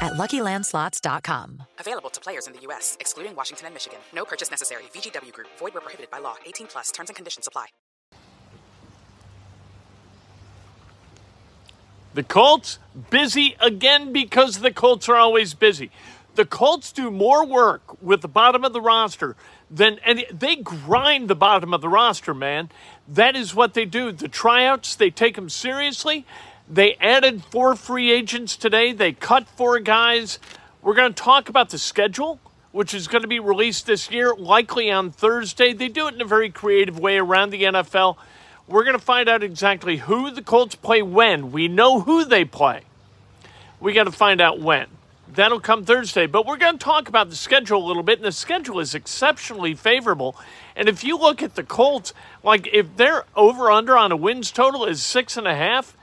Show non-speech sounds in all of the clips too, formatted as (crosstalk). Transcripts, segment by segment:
at LuckyLandSlots.com. Available to players in the U.S., excluding Washington and Michigan. No purchase necessary. VGW Group. Void where prohibited by law. 18 plus. Terms and conditions apply. The Colts busy again because the Colts are always busy. The Colts do more work with the bottom of the roster than and they grind the bottom of the roster, man. That is what they do. The tryouts, they take them seriously. They added four free agents today. They cut four guys. We're going to talk about the schedule, which is going to be released this year, likely on Thursday. They do it in a very creative way around the NFL. We're going to find out exactly who the Colts play when. We know who they play. We got to find out when. That'll come Thursday. But we're going to talk about the schedule a little bit, and the schedule is exceptionally favorable. And if you look at the Colts, like if their over under on a wins total is six and a half,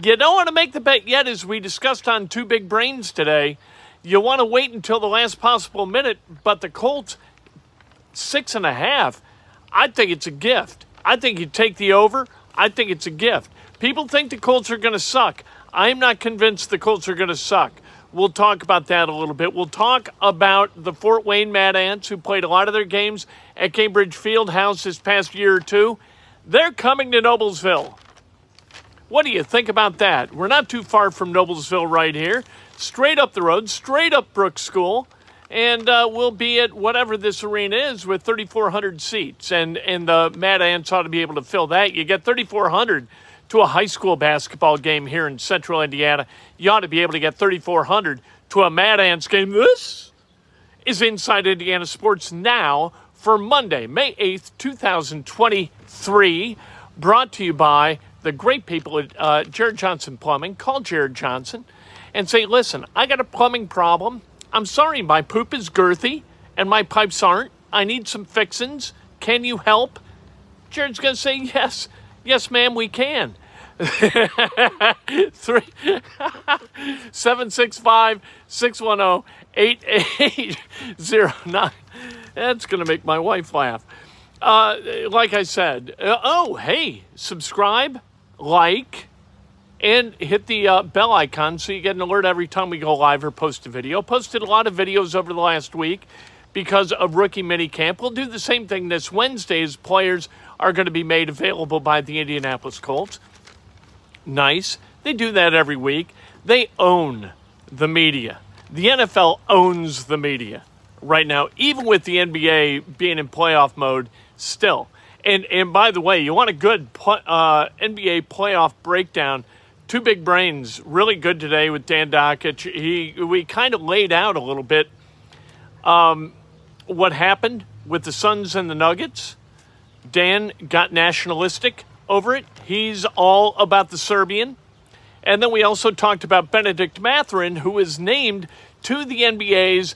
you don't want to make the bet yet, as we discussed on Two Big Brains today. You want to wait until the last possible minute, but the Colts, six and a half, I think it's a gift. I think you take the over. I think it's a gift. People think the Colts are going to suck. I'm not convinced the Colts are going to suck. We'll talk about that a little bit. We'll talk about the Fort Wayne Mad Ants, who played a lot of their games at Gainbridge Fieldhouse this past year or two. They're coming to Noblesville. What do you think about that? We're not too far from Noblesville right here. Straight up the road, straight up Brooks School and uh, we'll be at whatever this arena is with 3,400 seats, and and the Mad Ants ought to be able to fill that. You get 3,400 to a high school basketball game here in Central Indiana. You ought to be able to get 3,400 to a Mad Ants game. This is Inside Indiana Sports now for Monday, May 8th, 2023, brought to you by the great people at uh, Jared Johnson Plumbing. Call Jared Johnson and say, listen, I got a plumbing problem. I'm sorry, my poop is girthy and my pipes aren't. I need some fixins. Can you help? Jared's going to say, yes. Yes, ma'am, we can. (laughs) Three (laughs) seven six five six one zero eight eight (laughs) zero nine. That's gonna make my wife laugh. Uh, like I said, uh, oh hey, subscribe, like, and hit the uh, bell icon so you get an alert every time we go live or post a video. Posted a lot of videos over the last week because of rookie minicamp. We'll do the same thing this Wednesday as players are going to be made available by the Indianapolis Colts. Nice. They do that every week. They own the media. The NFL owns the media right now, even with the NBA being in playoff mode still. And, and by the way, you want a good uh, NBA playoff breakdown – two big brains, really good today with Dan Dakich. He we kind of laid out a little bit um, what happened with the Suns and the Nuggets. Dan got nationalistic over it. He's all about the Serbian. And then we also talked about Bennedict Mathurin, who was named to the NBA's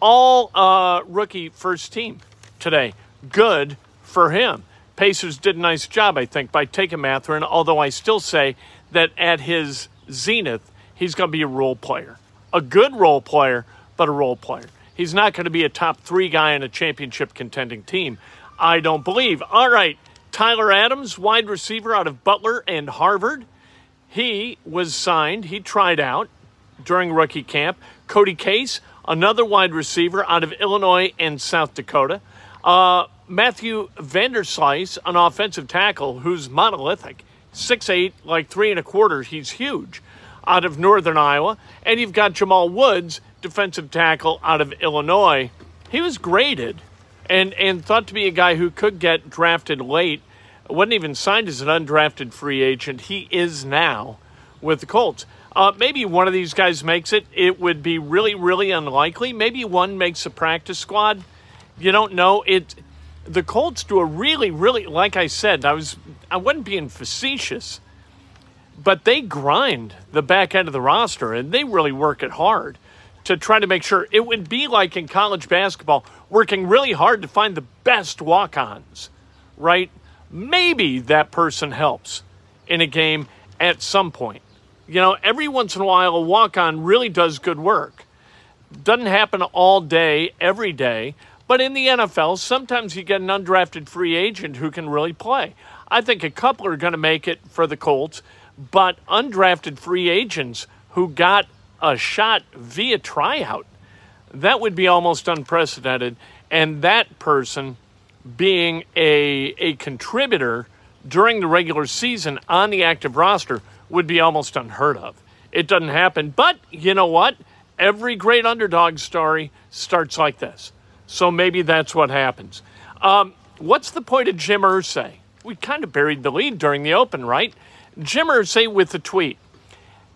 all uh, rookie first team today. Good for him. Pacers did a nice job, I think, by taking Mathurin, although I still say that at his zenith, he's going to be a role player. A good role player, but a role player. He's not going to be a top three guy in a championship contending team. I don't believe. All right, Tyler Adams, wide receiver out of Butler and Harvard. He was signed, he tried out during rookie camp. Cody Case, another wide receiver out of Illinois and South Dakota. Uh, Matthew Vanderslice, an offensive tackle who's monolithic six eight, like three and a quarter. He's huge out of Northern Iowa. And you've got Jamal Woods, defensive tackle out of Illinois. He was graded and, and thought to be a guy who could get drafted late. Wasn't even signed as an undrafted free agent. He is now with the Colts. Uh, maybe one of these guys makes it. It would be really, really unlikely. Maybe one makes a practice squad. You don't know. It the Colts do a really, really, like I said, I was, I wasn't being facetious, but they grind the back end of the roster and they really work it hard to try to make sure it would be like in college basketball, working really hard to find the best walk ons, right? maybe that person helps in a game at some point. You know, every once in a while, a walk on really does good work. Doesn't happen all day, every day, but in the NFL, sometimes you get an undrafted free agent who can really play. I think a couple are going to make it for the Colts, but undrafted free agents who got a shot via tryout, that would be almost unprecedented. And that person being a, a contributor during the regular season on the active roster would be almost unheard of. It doesn't happen. But you know what? Every great underdog story starts like this. So maybe that's what happens. Um, what's the point of Jim Irsay? We kind of buried the lead during the open, right? Jim Irsay with the tweet.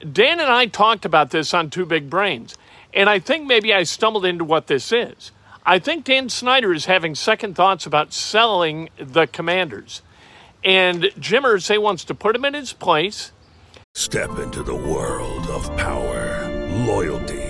Dan and I talked about this on Two Big Brains, and I think maybe I stumbled into what this is. I think Dan Snyder is having second thoughts about selling the commanders. And Jim Irsay wants to put him in his place. Step into the world of power, loyalty,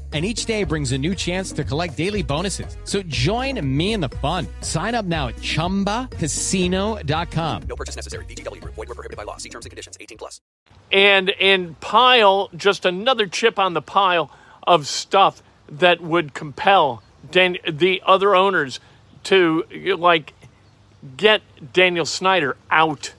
and each day brings a new chance to collect daily bonuses. So join me in the fun. Sign up now at ChumbaCasino.com. No purchase necessary. VGW Group. Void were prohibited by law. See terms and conditions. 18 plus. And and pile just another chip on the pile of stuff that would compel Dan, the other owners to like get Daniel Snyder out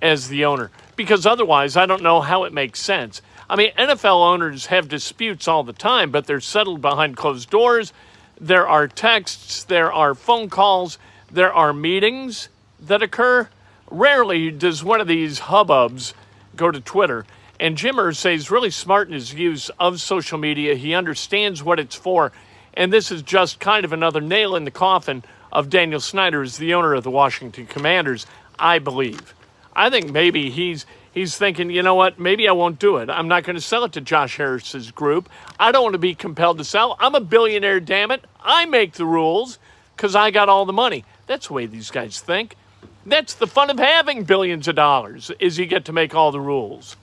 as the owner because otherwise I don't know how it makes sense. I mean, NFL owners have disputes all the time, but they're settled behind closed doors. There are texts, there are phone calls, there are meetings that occur. Rarely does one of these hubbubs go to Twitter. And Jim Irsay is really smart in his use of social media. He understands what it's for. And this is just kind of another nail in the coffin of Daniel Snyder as the owner of the Washington Commanders, I believe. I think maybe he's he's thinking, you know what, maybe I won't do it. I'm not going to sell it to Josh Harris's group. I don't want to be compelled to sell. I'm a billionaire, damn it. I make the rules because I got all the money. That's the way these guys think. That's the fun of having billions of dollars is you get to make all the rules.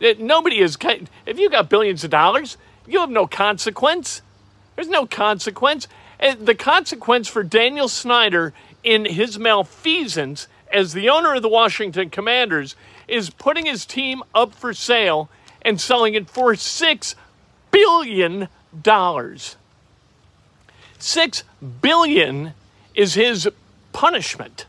It, nobody is if you got billions of dollars, you have no consequence. There's no consequence. And the consequence for Daniel Snyder in his malfeasance as the owner of the Washington Commanders is putting his team up for sale and selling it for $6 billion. 6 billion is his punishment.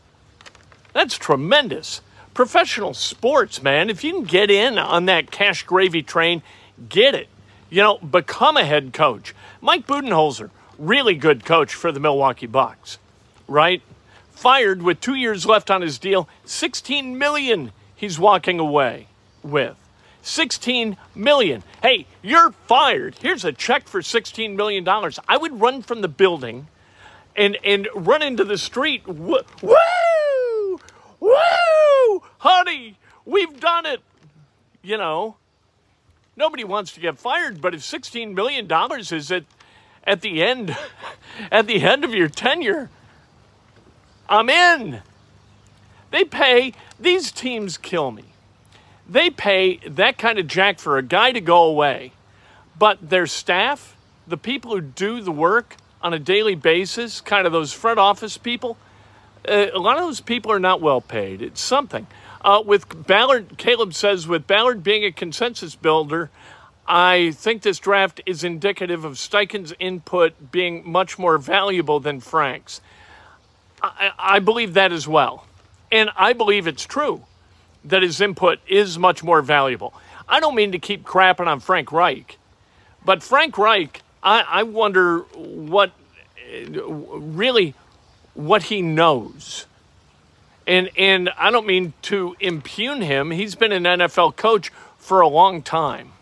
That's tremendous. Professional sports, man, if you can get in on that cash gravy train, get it. You know, become a head coach. Mike Budenholzer, really good coach for the Milwaukee Bucks, right? Fired with two years left on his deal, 16 million he's walking away with. 16 million. Hey, you're fired. Here's a check for 16 million dollars. I would run from the building and and run into the street. Woo! Woo! Honey, we've done it. You know, nobody wants to get fired, but if 16 million dollars is at at the end (laughs) at the end of your tenure, I'm in. They pay, these teams kill me. They pay that kind of jack for a guy to go away, but their staff, the people who do the work on a daily basis, kind of those front office people, uh, a lot of those people are not well paid. It's something. Uh, with Ballard, Caleb says, with Ballard being a consensus builder, I think this draft is indicative of Steichen's input being much more valuable than Frank's. I, I believe that as well. And I believe it's true that his input is much more valuable. I don't mean to keep crapping on Frank Reich, but Frank Reich, I, I wonder what really what he knows. And and I don't mean to impugn him. He's been an NFL coach for a long time.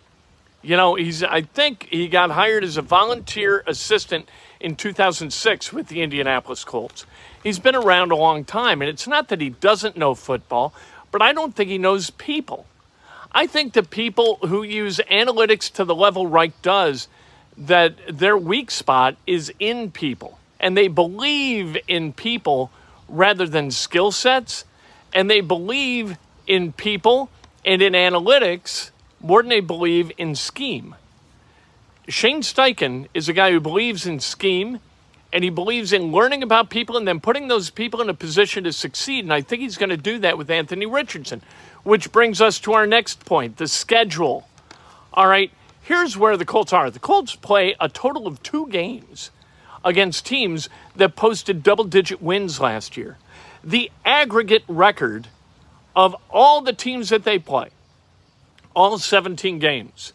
You know, he's I think he got hired as a volunteer assistant in 2006 with the Indianapolis Colts. He's been around a long time and it's not that he doesn't know football, but I don't think he knows people. I think the people who use analytics to the level Reich does that their weak spot is in people and they believe in people rather than skill sets and they believe in people and in analytics more than they believe in scheme. Shane Steichen is a guy who believes in scheme and he believes in learning about people and then putting those people in a position to succeed. And I think he's going to do that with Anthony Richardson, which brings us to our next point the schedule. All right, here's where the Colts are the Colts play a total of two games against teams that posted double digit wins last year. The aggregate record of all the teams that they play all 17 games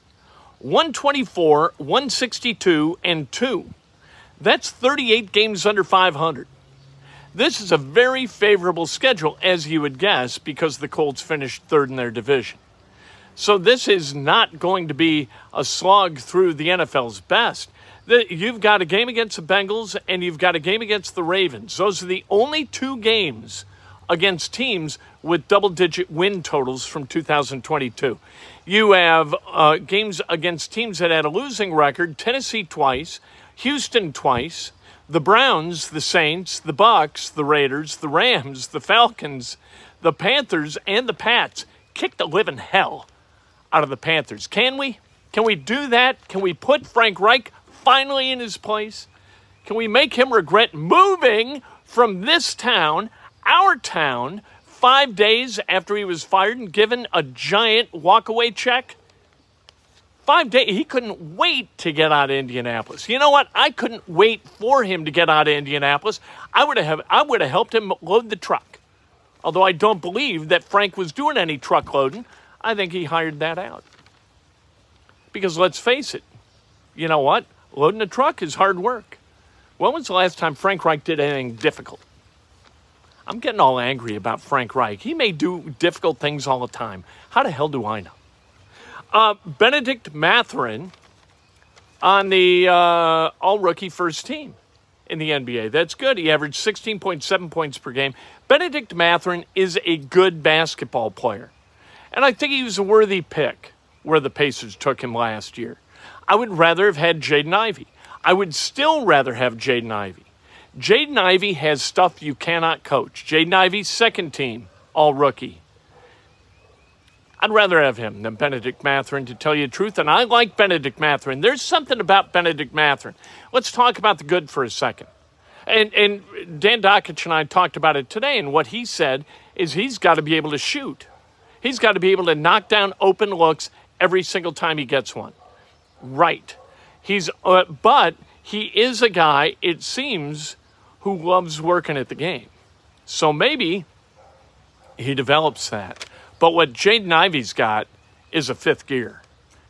124, 162, and 2. That's 38 games under 500. This is a very favorable schedule, as you would guess, because the Colts finished third in their division. So this is not going to be a slog through the NFL's best. You've got a game against the Bengals and you've got a game against the Ravens. Those are the only two games against teams with double digit win totals from 2022. You have uh, games against teams that had a losing record Tennessee twice, Houston twice, the Browns, the Saints, the Bucks, the Raiders, the Rams, the Falcons, the Panthers, and the Pats. Kick the living hell out of the Panthers. Can we? Can we do that? Can we put Frank Reich finally in his place? Can we make him regret moving from this town our town five days after he was fired and given a giant walkaway check. Five days. He couldn't wait to get out of Indianapolis. You know what? I couldn't wait for him to get out of Indianapolis. I would have I would have helped him load the truck. Although I don't believe that Frank was doing any truck loading, I think he hired that out. Because let's face it, you know what? Loading a truck is hard work. When was the last time Frank Reich did anything difficult? I'm getting all angry about Frank Reich. He may do difficult things all the time. How the hell do I know? Uh, Bennedict Mathurin on the uh, all rookie first team in the NBA. That's good. He averaged 16.7 points per game. Bennedict Mathurin is a good basketball player. And I think he was a worthy pick where the Pacers took him last year. I would rather have had Jaden Ivey. I would still rather have Jaden Ivey. Jaden Ivey has stuff you cannot coach. Jaden Ivey's second team, all rookie. I'd rather have him than Bennedict Mathurin, to tell you the truth. And I like Bennedict Mathurin. There's something about Bennedict Mathurin. Let's talk about the good for a second. And, and Dan Dakich and I talked about it today, and what he said is he's got to be able to shoot. He's got to be able to knock down open looks every single time he gets one. Right. He's, uh, but he is a guy, it seems, who loves working at the game. So maybe he develops that. But what Jaden Ivey's got is a fifth gear.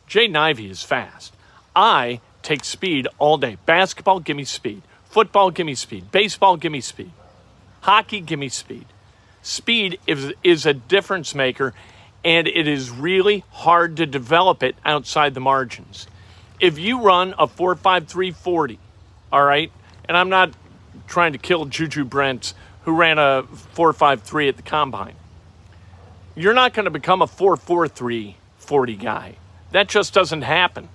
Jaden Ivey is fast. I take speed all day. Basketball, give me speed. Football, give me speed. Baseball, give me speed. Hockey, give me speed. Speed is, is a difference maker, and it is really hard to develop it outside the margins. If you run a 4.5340, all right, and I'm not trying to kill Juju Brents, who ran a 4.53 at the combine. You're not going to become a 4.43 40 guy. That just doesn't happen.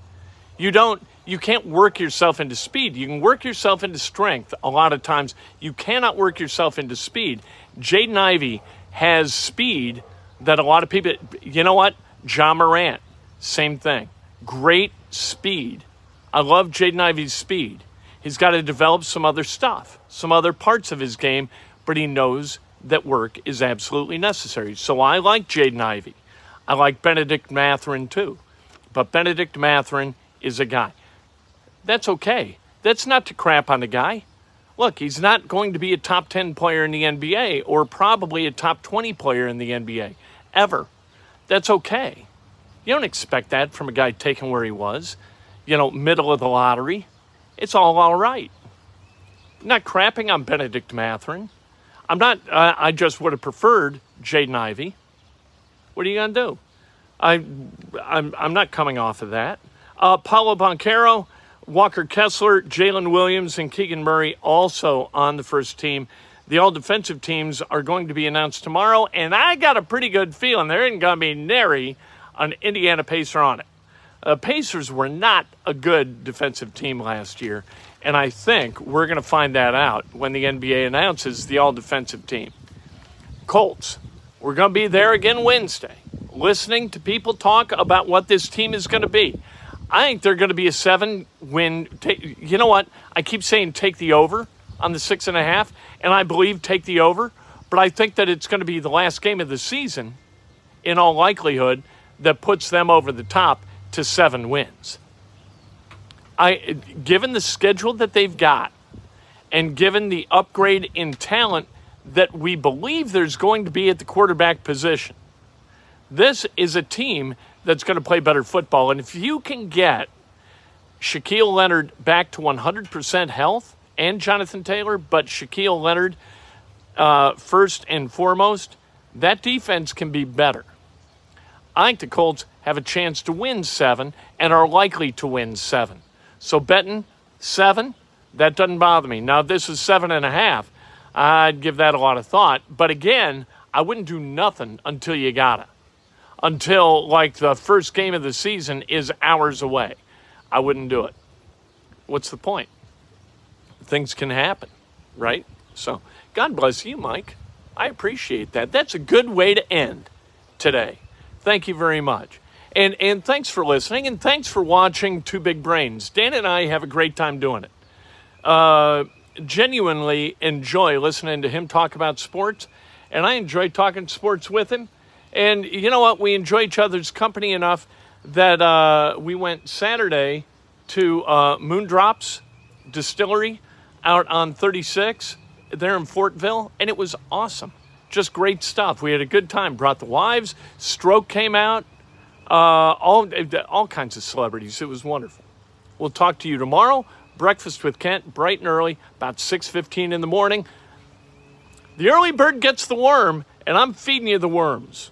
You don't you can't work yourself into speed. You can work yourself into strength a lot of times. You cannot work yourself into speed. Jaden Ivey has speed that a lot of people you know what? Ja Morant, same thing. Great speed. I love Jaden Ivey's speed. He's got to develop some other stuff, some other parts of his game, but he knows that work is absolutely necessary. So I like Jaden Ivey. I like Bennedict Mathurin too. But Bennedict Mathurin is a guy. That's okay. That's not to crap on the guy. Look, he's not going to be a top 10 player in the NBA or probably a top 20 player in the NBA ever. That's okay. You don't expect that from a guy taken where he was, you know, middle of the lottery. It's all all right. I'm not crapping on Bennedict Mathurin. I'm not, uh, I just would have preferred Jaden Ivey. What are you going to do? I, I'm, I'm not coming off of that. Uh, Paolo Banchero, Walker Kessler, Jalen Williams, and Keegan Murray also on the first team. The all defensive teams are going to be announced tomorrow, and I got a pretty good feeling there ain't going to be nary an Indiana Pacer on it. Uh, Pacers were not a good defensive team last year, and I think we're going to find that out when the NBA announces the all defensive team. Colts, we're going to be there again Wednesday, listening to people talk about what this team is going to be. I think they're going to be a seven win. you know what? I keep saying take the over on the six and a half, and I believe take the over, but I think that it's going to be the last game of the season, in all likelihood, that puts them over the top to seven wins. I, given the schedule that they've got, and given the upgrade in talent that we believe there's going to be at the quarterback position, this is a team that's going to play better football. And if you can get Shaquille Leonard back to 100% health and Jonathan Taylor, but Shaquille Leonard uh, first and foremost, that defense can be better. I think the Colts have a chance to win seven and are likely to win seven. So betting seven, that doesn't bother me. Now, this is seven and a half, I'd give that a lot of thought. But again, I wouldn't do nothing until you got it until like the first game of the season is hours away. I wouldn't do it. What's the point? Things can happen, right? So, God bless you, Mike. I appreciate that. That's a good way to end today. Thank you very much. And and thanks for listening and thanks for watching Two Big Brains. Dan and I have a great time doing it. Uh, genuinely enjoy listening to him talk about sports, and I enjoy talking sports with him. And you know what? We enjoy each other's company enough that uh, we went Saturday to uh, Moondrops Distillery out on 36 there in Fortville, and it was awesome. Just great stuff. We had a good time. Brought the wives. Stroke came out. Uh, all all kinds of celebrities. It was wonderful. We'll talk to you tomorrow. Breakfast with Kent, bright and early, about 6:15 in the morning. The early bird gets the worm, and I'm feeding you the worms.